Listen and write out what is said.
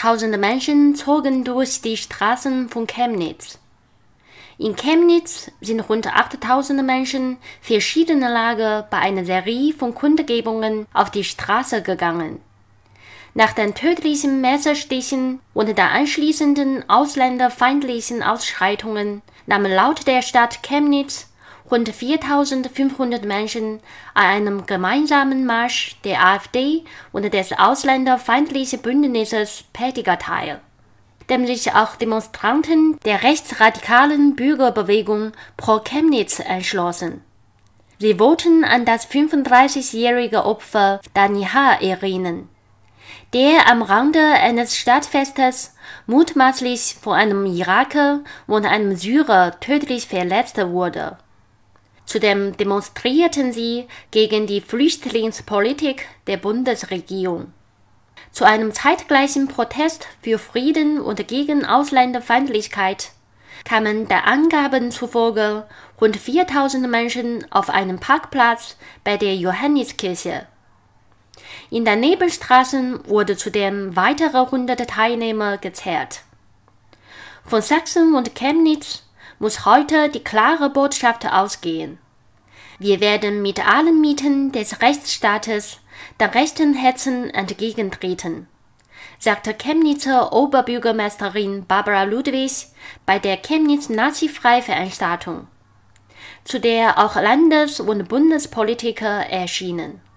Tausende Menschen zogen durch die Straßen von Chemnitz. In Chemnitz sind rund 8000 Menschen verschiedener Lager bei einer Serie von Kundgebungen auf die Straße gegangen. Nach den tödlichen Messerstichen und der anschließenden ausländerfeindlichen Ausschreitungen nahmen laut der Stadt Chemnitz rund 4500 Menschen an einem gemeinsamen Marsch der AfD und des ausländerfeindlichen Bündnisses Petiga teil, dem sich auch Demonstranten der rechtsradikalen Bürgerbewegung Pro Chemnitz anschlossen. Sie wollten an das 35-jährige Opfer Dani H. erinnern, der am Rande eines Stadtfestes mutmaßlich von einem Iraker und einem Syrer tödlich verletzt wurde. Zudem demonstrierten sie gegen die Flüchtlingspolitik der Bundesregierung. Zu einem zeitgleichen Protest für Frieden und gegen Ausländerfeindlichkeit kamen der Angaben zufolge rund 4000 Menschen auf einem Parkplatz bei der Johanniskirche. In den Nebenstraßen wurde zudem weitere hunderte Teilnehmer gezählt. Von Sachsen und Chemnitz muss heute die klare Botschaft ausgehen. Wir werden mit allen Mieten des Rechtsstaates der rechten Hetzen entgegentreten, sagte Chemnitzer Oberbürgermeisterin Barbara Ludwig bei der Chemnitz Nazi-Frei-Veranstaltung, zu der auch Landes- und Bundespolitiker erschienen